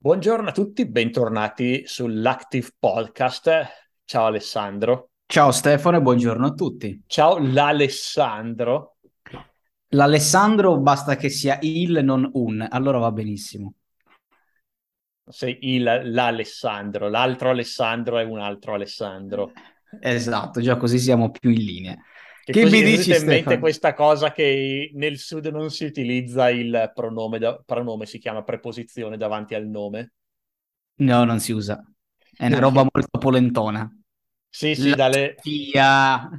Buongiorno a tutti, bentornati sull'Active Podcast. Ciao Alessandro. Ciao Stefano e buongiorno a tutti. Ciao l'Alessandro. L'Alessandro basta che sia il, non un, allora va benissimo. Sei il, l'Alessandro, l'altro Alessandro è un altro Alessandro. Esatto, già così siamo più in linea. Che, che mi dici in mente questa cosa che nel sud non si utilizza il pronome, da, pronome si chiama preposizione davanti al nome? No, non si usa. È una roba molto polentona. Sì, sì, La dalle... Tia...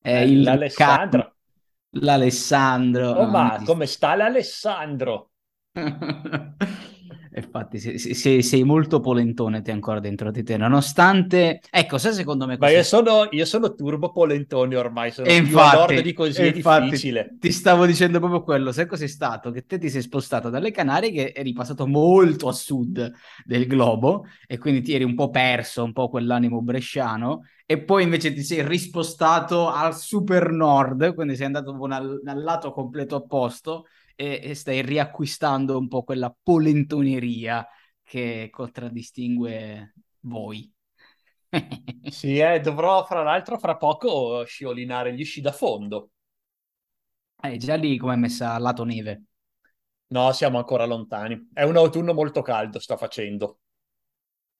È eh, il l'Alessandro. Can... L'Alessandro. Oh, ma come sta l'Alessandro? Infatti, sei, sei, sei, molto polentone te ancora dentro di te, nonostante... Ecco, se secondo me... Ma io sono, io sono turbo polentone ormai, sono e infatti, di così, è difficile. Ti stavo dicendo proprio quello, sai cos'è stato? Che te ti sei spostato dalle Canarie che eri passato molto a sud del globo e quindi ti eri un po' perso, un po' quell'animo bresciano e poi invece ti sei rispostato al super nord, quindi sei andato dal, dal lato completo opposto e, e stai riacquistando un po' quella polentoneria che contraddistingue voi. sì, eh, dovrò fra l'altro fra poco sciolinare gli sci da fondo. Eh, già lì come è messa a lato neve? No, siamo ancora lontani. È un autunno molto caldo, sta facendo.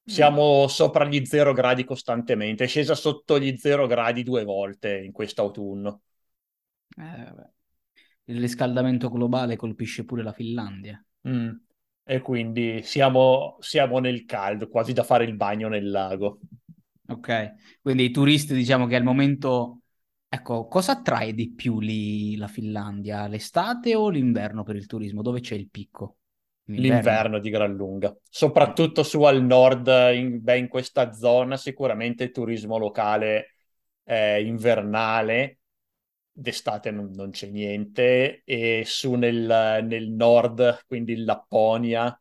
Siamo mm. sopra gli zero gradi costantemente. È scesa sotto gli zero gradi due volte in quest'autunno. Eh, vabbè il riscaldamento globale colpisce pure la Finlandia. Mm. E quindi siamo, siamo nel caldo, quasi da fare il bagno nel lago. Ok, quindi i turisti diciamo che al momento, ecco, cosa attrae di più lì la Finlandia? L'estate o l'inverno per il turismo? Dove c'è il picco? L'inverno, l'inverno di gran lunga, soprattutto su al nord, in, beh, in questa zona sicuramente il turismo locale è invernale d'estate non, non, c'è niente e su nel, nel, nord, quindi in Lapponia,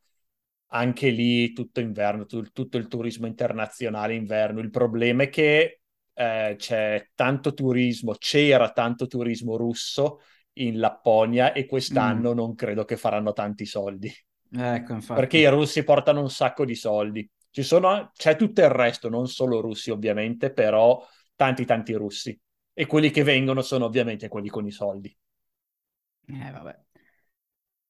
anche lì tutto inverno, tutto, tutto il turismo internazionale inverno. Il problema è che eh, c'è tanto turismo, c'era tanto turismo russo in Lapponia e quest'anno mm. non credo che faranno tanti soldi. Ecco, infatti. Perché i russi portano un sacco di soldi. Ci sono, c'è tutto il resto, non solo russi ovviamente, però tanti tanti russi e quelli che vengono sono ovviamente quelli con i soldi. Eh, vabbè.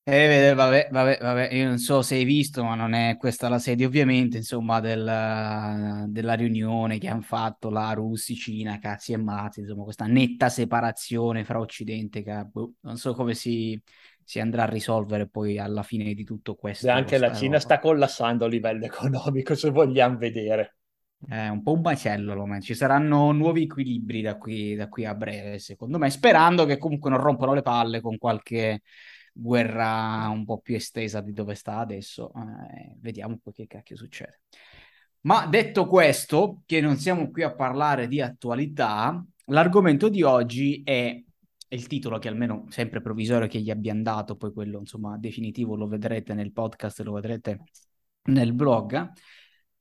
Eh, vabbè, vabbè, vabbè, io non so se hai visto, ma non è questa la sede ovviamente, insomma, del, della riunione che hanno fatto la Russia, Cina, cazzi e mazzi, insomma, questa netta separazione fra Occidente, che boh, non so come si, si, andrà a risolvere poi alla fine di tutto questo. E anche la Cina roba. sta collassando a livello economico, se vogliamo vedere. È un po' un macello, ci saranno nuovi equilibri da qui, da qui a breve, secondo me, sperando che comunque non rompano le palle con qualche guerra un po' più estesa di dove sta adesso. Eh, vediamo poi che cacchio succede. Ma detto questo, che non siamo qui a parlare di attualità, l'argomento di oggi è il titolo che almeno sempre provvisorio che gli abbiamo dato, poi quello insomma definitivo lo vedrete nel podcast, lo vedrete nel blog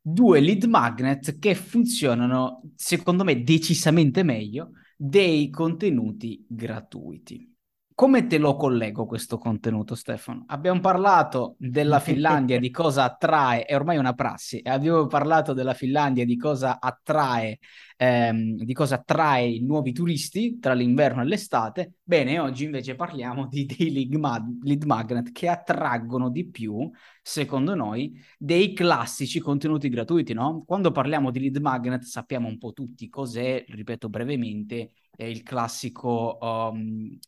due lead magnet che funzionano, secondo me, decisamente meglio dei contenuti gratuiti. Come te lo collego questo contenuto, Stefano? Abbiamo parlato della Finlandia, di cosa attrae, è ormai una prassi, abbiamo parlato della Finlandia, di cosa attrae, ehm, di cosa attrae i nuovi turisti tra l'inverno e l'estate. Bene, oggi invece parliamo di dei lead, mag- lead magnet che attraggono di più, secondo noi, dei classici contenuti gratuiti, no? Quando parliamo di lead magnet sappiamo un po' tutti cos'è, ripeto brevemente, è il classico um,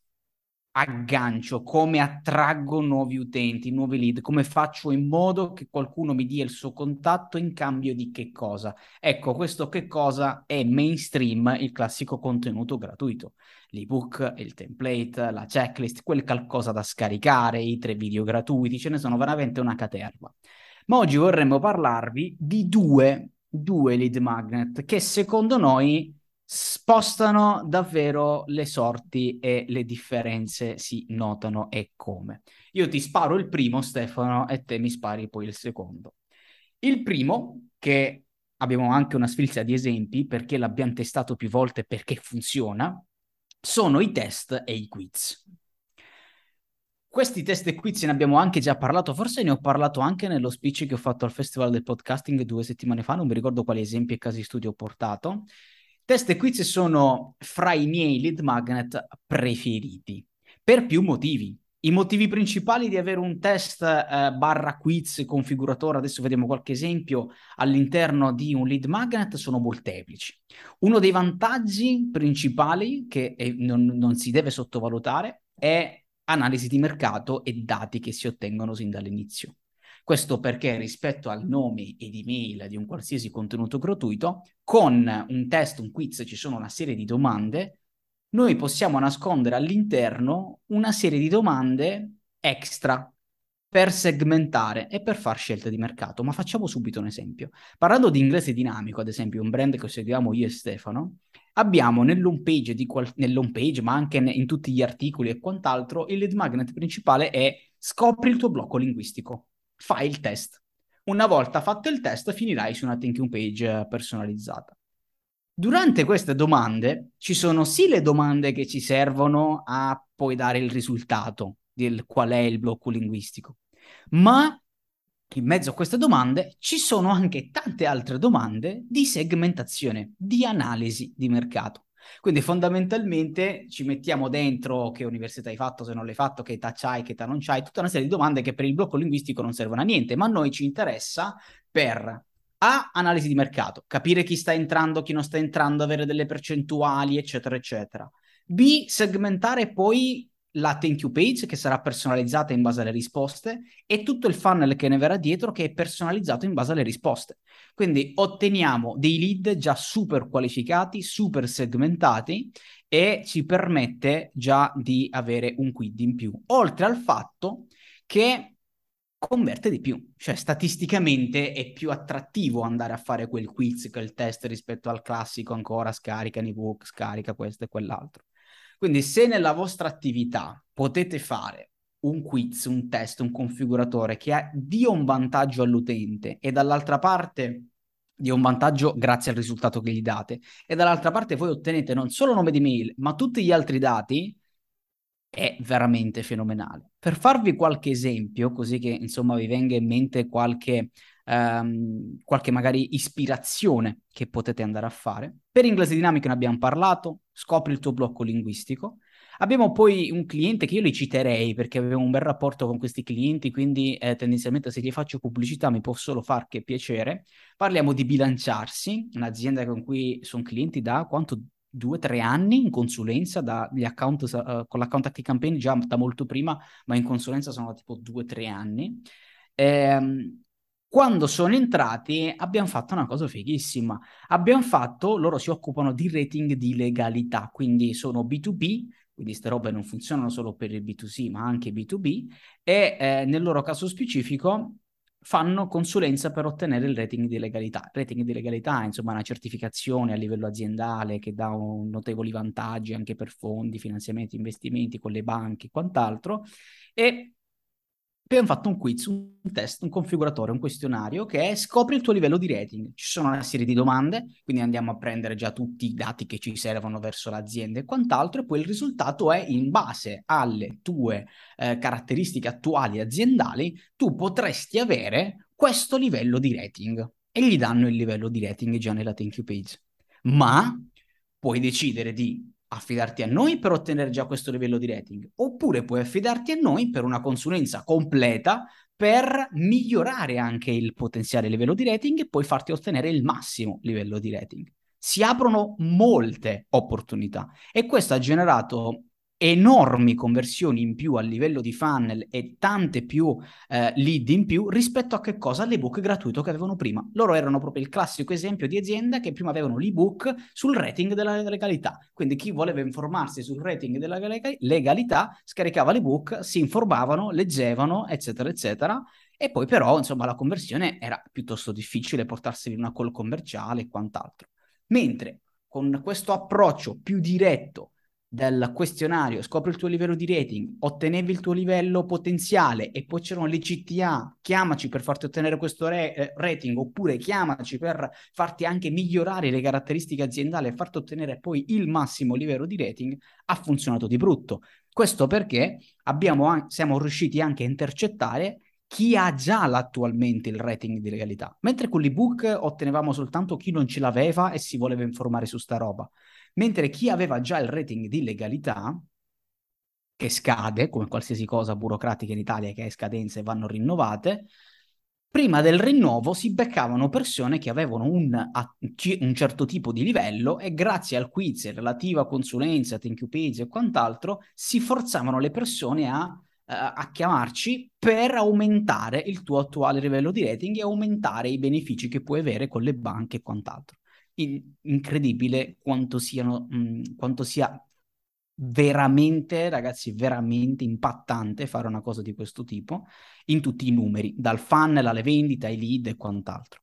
aggancio, come attraggo nuovi utenti, nuovi lead, come faccio in modo che qualcuno mi dia il suo contatto in cambio di che cosa. Ecco, questo che cosa è mainstream, il classico contenuto gratuito. L'ebook, il template, la checklist, quel qualcosa da scaricare, i tre video gratuiti, ce ne sono veramente una caterva. Ma oggi vorremmo parlarvi di due, due lead magnet che secondo noi spostano davvero le sorti e le differenze si notano e come. Io ti sparo il primo, Stefano, e te mi spari poi il secondo. Il primo, che abbiamo anche una sfilza di esempi perché l'abbiamo testato più volte perché funziona, sono i test e i quiz. questi test e quiz ne abbiamo anche già parlato, forse ne ho parlato anche nello speech che ho fatto al Festival del Podcasting due settimane fa, non mi ricordo quali esempi e casi studio ho portato. Test e quiz sono fra i miei lead magnet preferiti, per più motivi. I motivi principali di avere un test eh, barra quiz configuratore, adesso vediamo qualche esempio, all'interno di un lead magnet sono molteplici. Uno dei vantaggi principali che eh, non, non si deve sottovalutare è analisi di mercato e dati che si ottengono sin dall'inizio. Questo perché rispetto al nome ed email di un qualsiasi contenuto gratuito, con un test, un quiz, ci sono una serie di domande, noi possiamo nascondere all'interno una serie di domande extra per segmentare e per fare scelte di mercato. Ma facciamo subito un esempio. Parlando di inglese dinamico, ad esempio, un brand che seguiamo io e Stefano, abbiamo nell'home page, qual- nell'home page ma anche in tutti gli articoli e quant'altro, il lead magnet principale è scopri il tuo blocco linguistico, fai il test. Una volta fatto il test finirai su una thank you page personalizzata. Durante queste domande ci sono sì le domande che ci servono a poi dare il risultato del qual è il blocco linguistico, ma in mezzo a queste domande ci sono anche tante altre domande di segmentazione, di analisi di mercato. Quindi fondamentalmente ci mettiamo dentro che università hai fatto, se non l'hai fatto, che età c'hai, che età non c'hai, tutta una serie di domande che per il blocco linguistico non servono a niente, ma a noi ci interessa per A, analisi di mercato, capire chi sta entrando, chi non sta entrando, avere delle percentuali, eccetera, eccetera. B, segmentare poi la thank you page che sarà personalizzata in base alle risposte e tutto il funnel che ne verrà dietro che è personalizzato in base alle risposte. Quindi otteniamo dei lead già super qualificati, super segmentati e ci permette già di avere un quid in più, oltre al fatto che converte di più, cioè statisticamente è più attrattivo andare a fare quel quiz, quel test rispetto al classico ancora scarica ebook, scarica questo e quell'altro. Quindi se nella vostra attività potete fare un quiz, un test, un configuratore che dia un vantaggio all'utente e dall'altra parte dia un vantaggio grazie al risultato che gli date e dall'altra parte voi ottenete non solo nome di mail ma tutti gli altri dati, è veramente fenomenale. Per farvi qualche esempio, così che insomma vi venga in mente qualche ehm, qualche magari ispirazione che potete andare a fare. Per inglese dinamico ne abbiamo parlato, scopri il tuo blocco linguistico. Abbiamo poi un cliente che io li citerei perché avevo un bel rapporto con questi clienti, quindi eh, tendenzialmente se gli faccio pubblicità mi può solo far che piacere. Parliamo di Bilanciarsi, un'azienda con cui sono clienti da quanto due o tre anni in consulenza dagli account, uh, con l'account Active Campaign già da molto prima, ma in consulenza sono tipo due o tre anni. Ehm, quando sono entrati abbiamo fatto una cosa fighissima. Abbiamo fatto, loro si occupano di rating di legalità, quindi sono B2B, quindi queste robe non funzionano solo per il B2C, ma anche B2B, e eh, nel loro caso specifico fanno consulenza per ottenere il rating di legalità. Rating di legalità è insomma una certificazione a livello aziendale che dà un, notevoli vantaggi anche per fondi, finanziamenti, investimenti con le banche e quant'altro. E abbiamo fatto un quiz, un test, un configuratore, un questionario che è scopri il tuo livello di rating. Ci sono una serie di domande, quindi andiamo a prendere già tutti i dati che ci servono verso l'azienda e quant'altro, e poi il risultato è in base alle tue eh, caratteristiche attuali aziendali, tu potresti avere questo livello di rating. E gli danno il livello di rating già nella thank you page. Ma puoi decidere di affidarti a noi per ottenere già questo livello di rating, oppure puoi affidarti a noi per una consulenza completa per migliorare anche il potenziale livello di rating e poi farti ottenere il massimo livello di rating. Si aprono molte opportunità e questo ha generato enormi conversioni in più a livello di funnel e tante più eh, lead in più rispetto a che cosa l'ebook gratuito che avevano prima. Loro erano proprio il classico esempio di azienda che prima avevano l'ebook sul rating della legalità. Quindi chi voleva informarsi sul rating della legalità scaricava l'ebook, si informavano, leggevano, eccetera, eccetera. E poi però, insomma, la conversione era piuttosto difficile portarsi una call commerciale e quant'altro. Mentre con questo approccio più diretto del questionario, scopri il tuo livello di rating, ottenevi il tuo livello potenziale e poi c'erano le CTA, chiamaci per farti ottenere questo re- eh, rating oppure chiamaci per farti anche migliorare le caratteristiche aziendali e farti ottenere poi il massimo livello di rating, ha funzionato di brutto. Questo perché abbiamo, siamo riusciti anche a intercettare chi ha già attualmente il rating di legalità, mentre con l'ebook ottenevamo soltanto chi non ce l'aveva e si voleva informare su sta roba, mentre chi aveva già il rating di legalità, che scade, come qualsiasi cosa burocratica in Italia che ha scadenze e vanno rinnovate, prima del rinnovo si beccavano persone che avevano un, un, certo tipo di livello e grazie al quiz relativo a consulenza, thank you page e quant'altro si forzavano le persone a a chiamarci per aumentare il tuo attuale livello di rating e aumentare i benefici che puoi avere con le banche e quant'altro. In- incredibile quanto, siano, mh, quanto sia veramente, ragazzi, veramente impattante fare una cosa di questo tipo in tutti i numeri, dal funnel alle vendite, ai lead e quant'altro.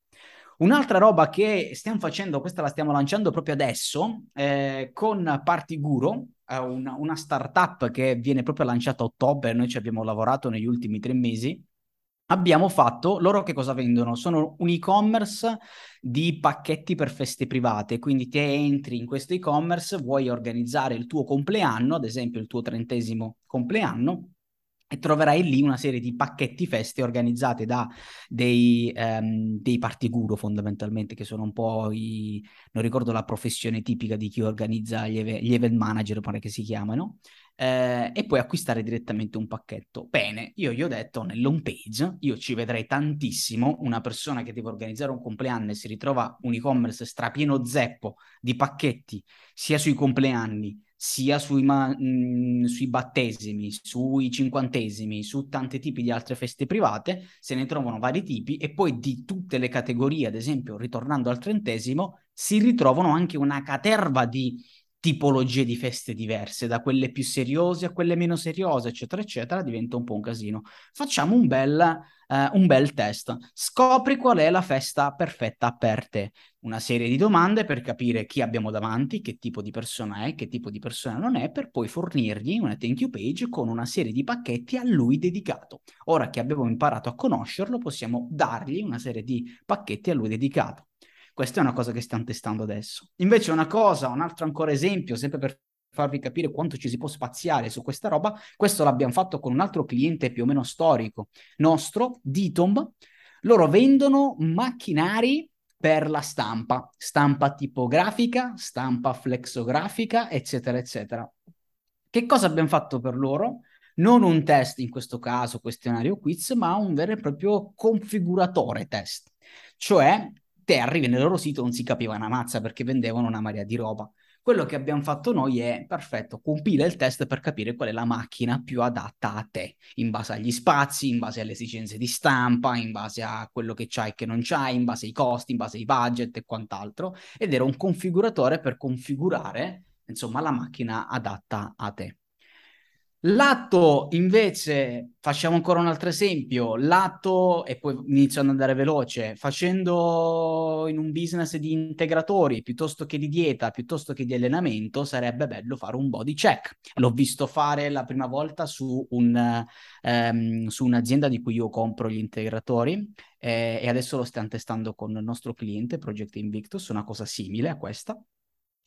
Un'altra roba che stiamo facendo, questa la stiamo lanciando proprio adesso, eh, con Partiguro, eh, una, una startup che viene proprio lanciata a ottobre, noi ci abbiamo lavorato negli ultimi tre mesi, abbiamo fatto, loro che cosa vendono? Sono un e-commerce di pacchetti per feste private, quindi ti entri in questo e-commerce, vuoi organizzare il tuo compleanno, ad esempio il tuo trentesimo compleanno, e troverai lì una serie di pacchetti feste organizzate da dei, um, dei partiguro fondamentalmente, che sono un po' i... non ricordo la professione tipica di chi organizza gli, ev- gli event manager, pare che si chiamano, eh, e puoi acquistare direttamente un pacchetto. Bene, io gli ho detto nell'home page, io ci vedrei tantissimo una persona che deve organizzare un compleanno e si ritrova un e-commerce strapieno zeppo di pacchetti, sia sui compleanni, sia sui, ma- mh, mm, sui, battesimi, sui cinquantesimi, su tanti tipi di altre feste private, se ne trovano vari tipi e poi di tutte le categorie, ad esempio, ritornando al trentesimo, si ritrovano anche una caterva di tipologie di feste diverse, da quelle più seriose a quelle meno seriose, eccetera, eccetera, diventa un po' un casino. Facciamo un bel, eh, un bel test. Scopri qual è la festa perfetta per te. Una serie di domande per capire chi abbiamo davanti, che tipo di persona è, che tipo di persona non è, per poi fornirgli una thank you page con una serie di pacchetti a lui dedicato. Ora che abbiamo imparato a conoscerlo, possiamo dargli una serie di pacchetti a lui dedicato. Questa è una cosa che stiamo testando adesso. Invece una cosa, un altro ancora esempio, sempre per farvi capire quanto ci si può spaziare su questa roba, questo l'abbiamo fatto con un altro cliente più o meno storico nostro, Ditomb. Loro vendono macchinari per la stampa, stampa tipografica, stampa flexografica, eccetera, eccetera. Che cosa abbiamo fatto per loro? Non un test, in questo caso questionario quiz, ma un vero e proprio configuratore test. Cioè te arrivi nel loro sito non si capiva una mazza perché vendevano una marea di roba. Quello che abbiamo fatto noi è, perfetto, compila il test per capire qual è la macchina più adatta a te, in base agli spazi, in base alle esigenze di stampa, in base a quello che c'hai e che non c'hai, in base ai costi, in base ai budget e quant'altro. Ed era un configuratore per configurare, insomma, la macchina adatta a te. Lato invece, facciamo ancora un altro esempio, lato, e poi inizio ad andare veloce, facendo in un business di integratori piuttosto che di dieta, piuttosto che di allenamento, sarebbe bello fare un body check. L'ho visto fare la prima volta su, un, um, su un'azienda di cui io compro gli integratori eh, e adesso lo stiamo testando con il nostro cliente, Project Invictus, una cosa simile a questa.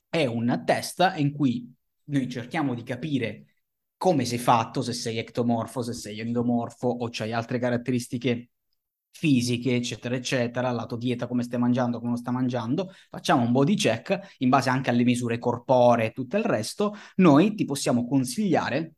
È un test in cui noi cerchiamo di capire come sei fatto, se sei ectomorfo, se sei endomorfo o c'hai altre caratteristiche fisiche, eccetera, eccetera, la tua dieta, come stai mangiando, come non stai mangiando, facciamo un body check in base anche alle misure corporee e tutto il resto, noi ti possiamo consigliare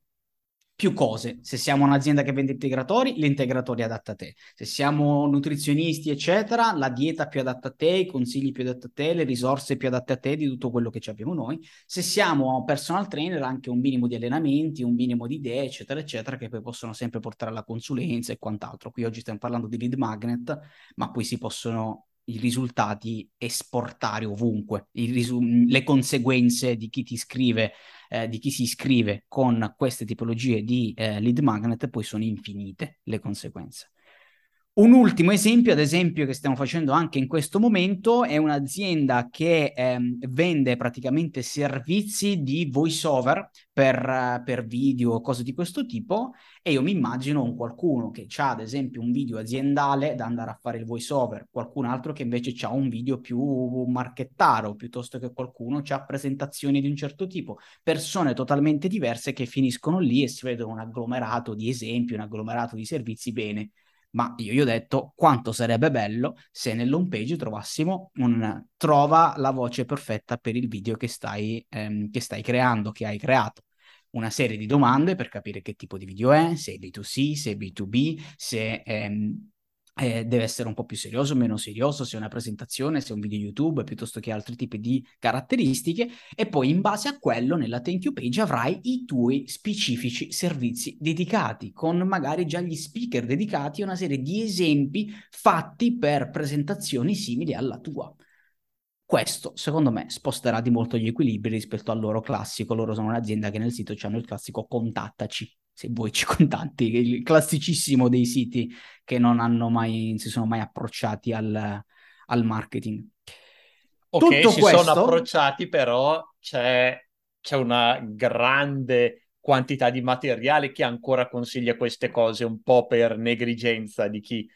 più cose. Se siamo un'azienda che vende integratori, l'integratore è adatto a te. Se siamo nutrizionisti, eccetera, la dieta più adatta a te, i consigli più adatti a te, le risorse più adatte a te di tutto quello che abbiamo noi. Se siamo personal trainer, anche un minimo di allenamenti, un minimo di idee, eccetera, eccetera, che poi possono sempre portare alla consulenza e quant'altro. Qui oggi stiamo parlando di lead magnet, ma poi si possono i risultati esportare ovunque, risu- le conseguenze di chi ti scrive, eh, di chi si iscrive con queste tipologie di eh, lead magnet poi sono infinite le conseguenze. Un ultimo esempio, ad esempio, che stiamo facendo anche in questo momento, è un'azienda che ehm, vende praticamente servizi di voice over per, per video cose di questo tipo e io mi immagino un qualcuno che ha ad esempio un video aziendale da andare a fare il voice over, qualcun altro che invece ha un video più marchettaro, piuttosto che qualcuno ha presentazioni di un certo tipo, persone totalmente diverse che finiscono lì e si vedono un agglomerato di esempi, un agglomerato di servizi bene ma io gli ho detto quanto sarebbe bello se nell'home page trovassimo un trova la voce perfetta per il video che stai, ehm, che stai creando, che hai creato. Una serie di domande per capire che tipo di video è, se è B2C, se è B2B, se ehm, eh, deve essere un po' più serioso, meno serioso, se è una presentazione, se è un video YouTube, piuttosto che altri tipi di caratteristiche, e poi in base a quello nella thank you page avrai i tuoi specifici servizi dedicati, con magari già gli speaker dedicati a una serie di esempi fatti per presentazioni simili alla tua. Questo, secondo me, sposterà di molto gli equilibri rispetto al loro classico. Loro sono un'azienda che nel sito hanno il classico contattaci se vuoi ci contatti, il classicissimo dei siti che non hanno mai, si sono mai approcciati al, al marketing. Ok, Tutto si questo... sono approcciati, però c'è, c'è una grande quantità di materiale che ancora consiglia queste cose, un po' per negligenza di chi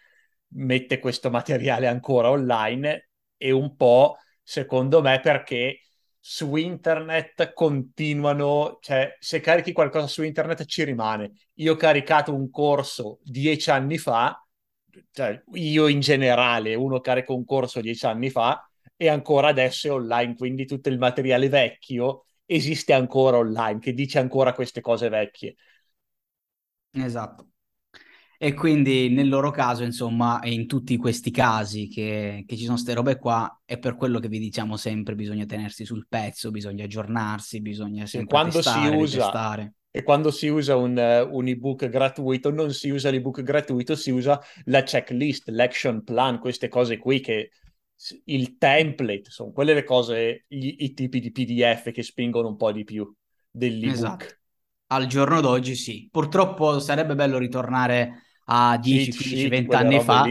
mette questo materiale ancora online e un po', secondo me, perché su internet continuano, cioè se carichi qualcosa su internet ci rimane. Io ho caricato un corso dieci anni fa, cioè io in generale, uno carica un corso dieci anni fa e ancora adesso è online, quindi tutto il materiale vecchio esiste ancora online, che dice ancora queste cose vecchie. Esatto. E quindi nel loro caso, insomma, e in tutti questi casi che, che ci sono queste robe qua, è per quello che vi diciamo sempre, bisogna tenersi sul pezzo, bisogna aggiornarsi, bisogna sempre quando testare, si usa, testare. E quando si usa un, un ebook gratuito, non si usa l'ebook gratuito, si usa la checklist, l'action plan, queste cose qui che il template, sono quelle le cose, gli, i tipi di PDF che spingono un po' di più dell'ebook. Esatto. Al giorno d'oggi sì. Purtroppo sarebbe bello ritornare a 10, cheat 15, 20 anni fa.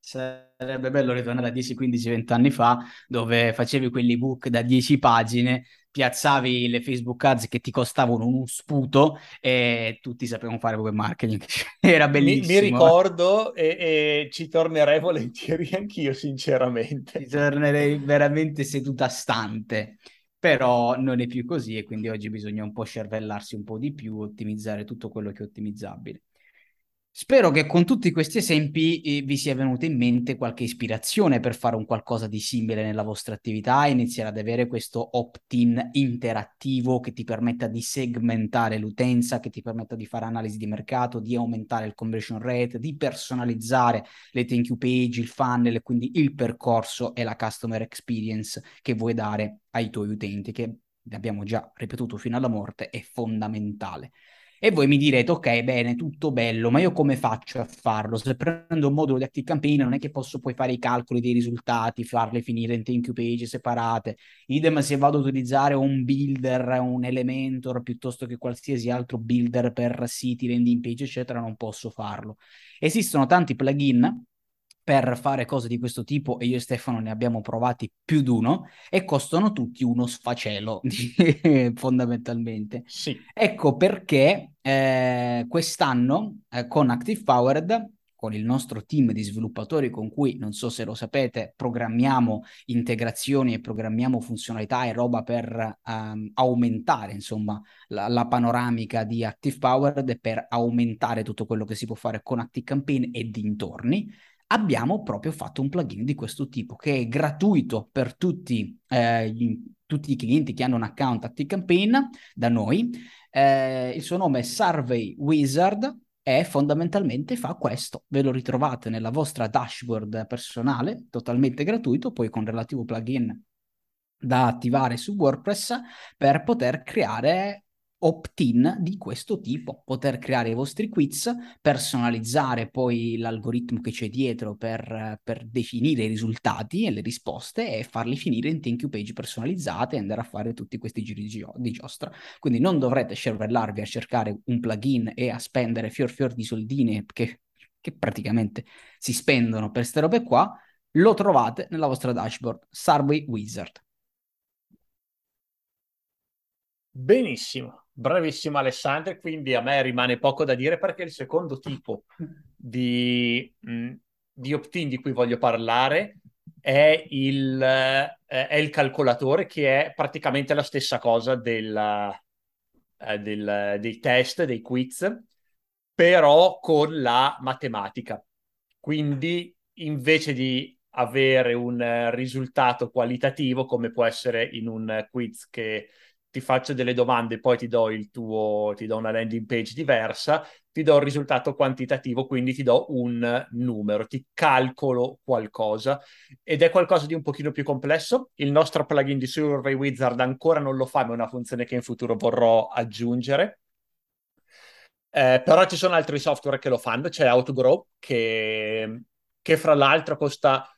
Sarebbe bello ritornare a 10, 15, 20 anni fa, dove facevi quell'ebook da 10 pagine, piazzavi le Facebook ads che ti costavano uno sputo e tutti sapevano fare web marketing. Era bellissimo. Mi, mi ricordo e, e, ci tornerei volentieri anch'io, sinceramente. Ci tornerei veramente seduta stante però non è più così e quindi oggi bisogna un po' cervellarsi un po' di più, ottimizzare tutto quello che è ottimizzabile. Spero che con tutti questi esempi eh, vi sia venuta in mente qualche ispirazione per fare un qualcosa di simile nella vostra attività e iniziare ad avere questo opt-in interattivo che ti permetta di segmentare l'utenza, che ti permetta di fare analisi di mercato, di aumentare il conversion rate, di personalizzare le thank you page, il funnel e quindi il percorso e la customer experience che vuoi dare ai tuoi utenti, che abbiamo già ripetuto fino alla morte, è fondamentale. E voi mi direte, ok, bene, tutto bello, ma io come faccio a farlo? Se prendo un modulo di Active Campaign non è che posso poi fare i calcoli dei risultati, farle finire in thank you page separate. Idem se vado ad utilizzare un builder, un Elementor, piuttosto che qualsiasi altro builder per siti, landing page, eccetera, non posso farlo. Esistono tanti plugin per fare cose di questo tipo e io e Stefano ne abbiamo provati più di uno e costano tutti uno sfacelo fondamentalmente. Sì. Ecco perché eh, quest'anno eh, con Active Powered con il nostro team di sviluppatori con cui, non so se lo sapete, programmiamo integrazioni e programmiamo funzionalità e roba per um, aumentare, insomma, la, la, panoramica di Active Powered e per aumentare tutto quello che si può fare con Active Campaign e dintorni abbiamo proprio fatto un plugin di questo tipo che è gratuito per tutti, eh, tutti i clienti che hanno un account ActiveCampaign da noi. Eh, il suo nome è Survey Wizard e fondamentalmente fa questo. Ve lo ritrovate nella vostra dashboard personale, totalmente gratuito, poi con relativo plugin da attivare su WordPress per poter creare opt-in di questo tipo, poter creare i vostri quiz, personalizzare poi l'algoritmo che c'è dietro per, per, definire i risultati e le risposte e farli finire in thank you page personalizzate e andare a fare tutti questi giri di, gio- di giostra. Quindi non dovrete cervellarvi a cercare un plugin e a spendere fior fior di soldini che che praticamente si spendono per queste robe qua, lo trovate nella vostra dashboard, Subway Wizard. Benissimo, bravissimo Alessandro, quindi a me rimane poco da dire perché il secondo tipo di, mh, di opt-in di cui voglio parlare è il, eh, è il calcolatore che è praticamente la stessa cosa del, eh, del, dei test, dei quiz, però con la matematica. Quindi invece di avere un uh, risultato qualitativo, come può essere in un quiz che ti faccio delle domande poi ti do il tuo, ti do una landing page diversa, ti do il risultato quantitativo, quindi ti do un numero, ti calcolo qualcosa ed è qualcosa di un pochino più complesso. Il nostro plugin di Survey Wizard ancora non lo fa, ma è una funzione che in futuro vorrò aggiungere. Eh, però ci sono altri software che lo fanno, c'è Autogrow che, che fra l'altro costa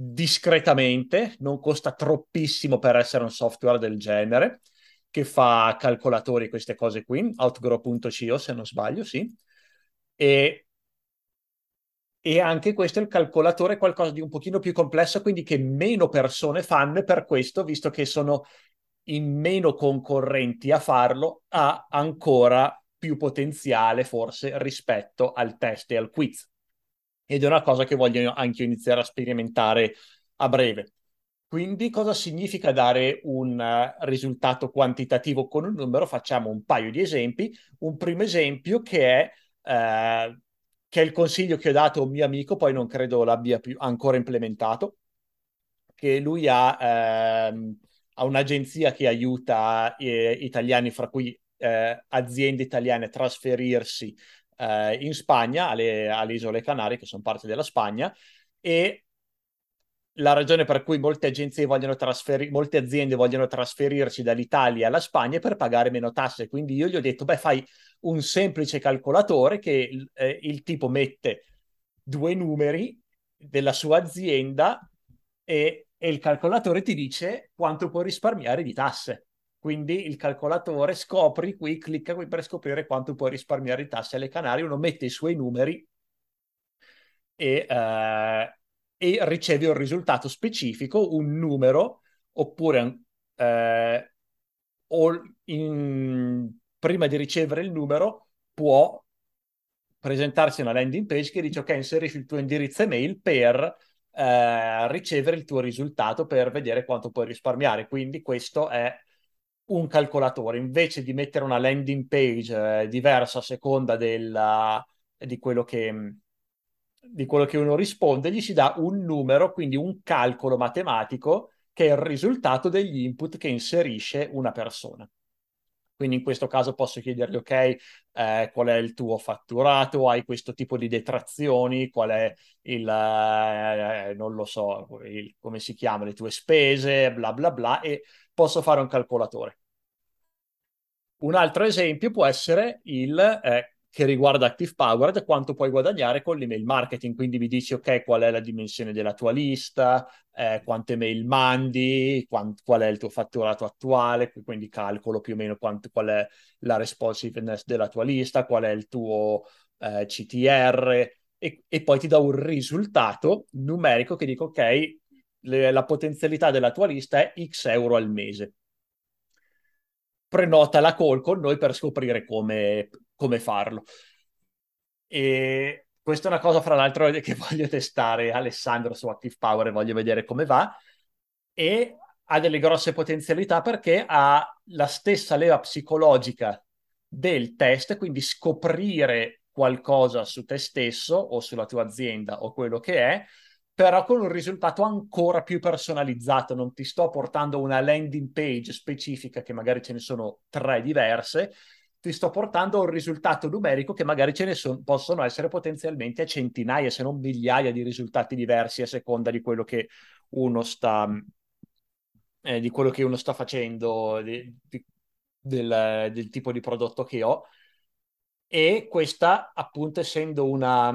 discretamente, non costa troppissimo per essere un software del genere, che fa calcolatori queste cose qui, outgrow.co se non sbaglio, sì. E, e anche questo il calcolatore è qualcosa di un pochino più complesso, quindi che meno persone fanno e per questo, visto che sono in meno concorrenti a farlo, ha ancora più potenziale forse rispetto al test e al quiz ed è una cosa che voglio anche iniziare a sperimentare a breve. Quindi cosa significa dare un uh, risultato quantitativo con un numero? Facciamo un paio di esempi. Un primo esempio che è, uh, che è il consiglio che ho dato a un mio amico, poi non credo l'abbia più ancora implementato, che lui ha, uh, ha un'agenzia che aiuta eh, italiani, fra cui eh, aziende italiane, a trasferirsi eh, in Spagna, alle, alle isole Canarie, che sono parte della Spagna, e la ragione per cui molte agenzie vogliono trasferire, molte aziende vogliono trasferirsi dall'Italia alla Spagna è per pagare meno tasse. Quindi io gli ho detto, beh, fai un semplice calcolatore che eh, il tipo mette due numeri della sua azienda e, e il calcolatore ti dice quanto puoi risparmiare di tasse. Quindi il calcolatore scopri qui, clicca qui per scoprire quanto puoi risparmiare di tasse alle Canarie, uno mette i suoi numeri e, eh, e riceve un risultato specifico, un numero, oppure eh, in, prima di ricevere il numero può presentarsi una landing page che dice ok inserisci il tuo indirizzo email per eh, ricevere il tuo risultato per vedere quanto puoi risparmiare. Quindi questo è un calcolatore invece di mettere una landing page eh, diversa a seconda della, di, quello che, di quello che uno risponde, gli si dà un numero, quindi un calcolo matematico che è il risultato degli input che inserisce una persona. Quindi in questo caso posso chiedergli, ok, eh, qual è il tuo fatturato, hai questo tipo di detrazioni, qual è il, eh, non lo so, il, come si chiama, le tue spese, bla bla bla, e posso fare un calcolatore. Un altro esempio può essere il eh, che riguarda Active Powered, quanto puoi guadagnare con l'email marketing. Quindi mi dici, ok, qual è la dimensione della tua lista, eh, quante mail mandi, quant- qual è il tuo fatturato attuale, quindi calcolo più o meno quant- qual è la responsiveness della tua lista, qual è il tuo eh, CTR, e, e, poi ti do un risultato numerico che dico, ok, le, la potenzialità della tua lista è X euro al mese. Prenota la call con noi per scoprire come, come farlo. E questa è una cosa, fra l'altro, che voglio testare Alessandro su Active Power e voglio vedere come va. E ha delle grosse potenzialità perché ha la stessa leva psicologica del test, quindi scoprire qualcosa su te stesso o sulla tua azienda o quello che è, però con un risultato ancora più personalizzato. Non ti sto portando una landing page specifica, che magari ce ne sono tre diverse, ti sto portando un risultato numerico che magari ce ne so- possono essere potenzialmente centinaia, se non migliaia di risultati diversi a seconda di quello che uno sta, eh, di quello che uno sta facendo, di, di, del, del tipo di prodotto che ho. E questa, appunto, essendo una,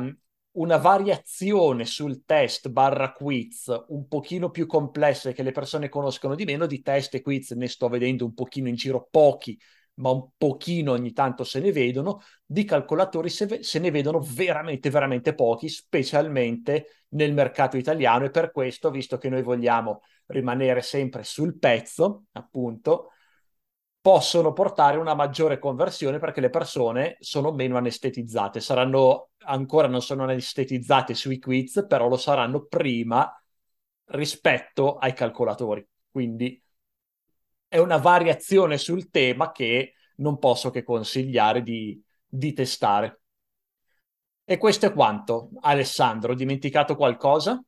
una variazione sul test barra quiz un pochino più complessa e che le persone conoscono di meno, di test e quiz ne sto vedendo un pochino in giro pochi ma un pochino ogni tanto se ne vedono, di calcolatori se, se ne vedono veramente, veramente pochi, specialmente nel mercato italiano. E per questo, visto che noi vogliamo rimanere sempre sul pezzo, appunto, possono portare una maggiore conversione perché le persone sono meno anestetizzate. Saranno ancora non sono anestetizzate sui quiz, però lo saranno prima rispetto ai calcolatori. Quindi è una variazione sul tema che non posso che consigliare di, di testare. E questo è quanto. Alessandro, ho dimenticato qualcosa?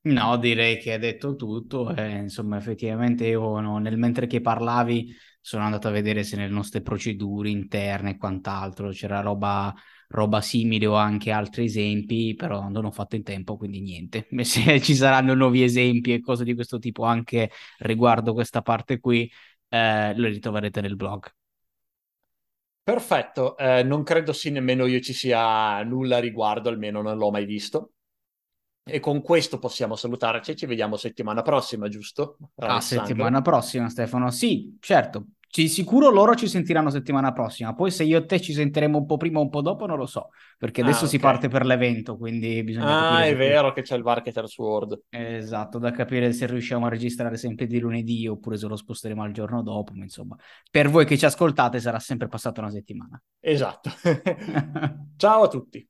No, direi che hai detto tutto. Eh, insomma, effettivamente io no, nel mentre che parlavi sono andato a vedere se nelle nostre procedure interne e quant'altro c'era roba, roba simile o anche altri esempi, però non ho fatto in tempo, quindi niente. Se ci saranno nuovi esempi e cose di questo tipo anche riguardo questa parte qui, eh, lo ritroverete nel blog. Perfetto, eh, non credo sì nemmeno io ci sia nulla a riguardo, almeno non l'ho mai visto. E con questo possiamo salutarci ci vediamo settimana prossima, giusto? Ah, settimana prossima, Stefano. Sì, certo. Di sicuro loro ci sentiranno settimana prossima. Poi se io e te ci sentiremo un po' prima o un po' dopo, non lo so. Perché adesso ah, okay. si parte per l'evento, quindi bisogna Ah, è vero che c'è il Marketers World. Esatto, da capire se riusciamo a registrare sempre di lunedì oppure se lo sposteremo al giorno dopo. Ma insomma, per voi che ci ascoltate sarà sempre passata una settimana. Esatto. Ciao a tutti.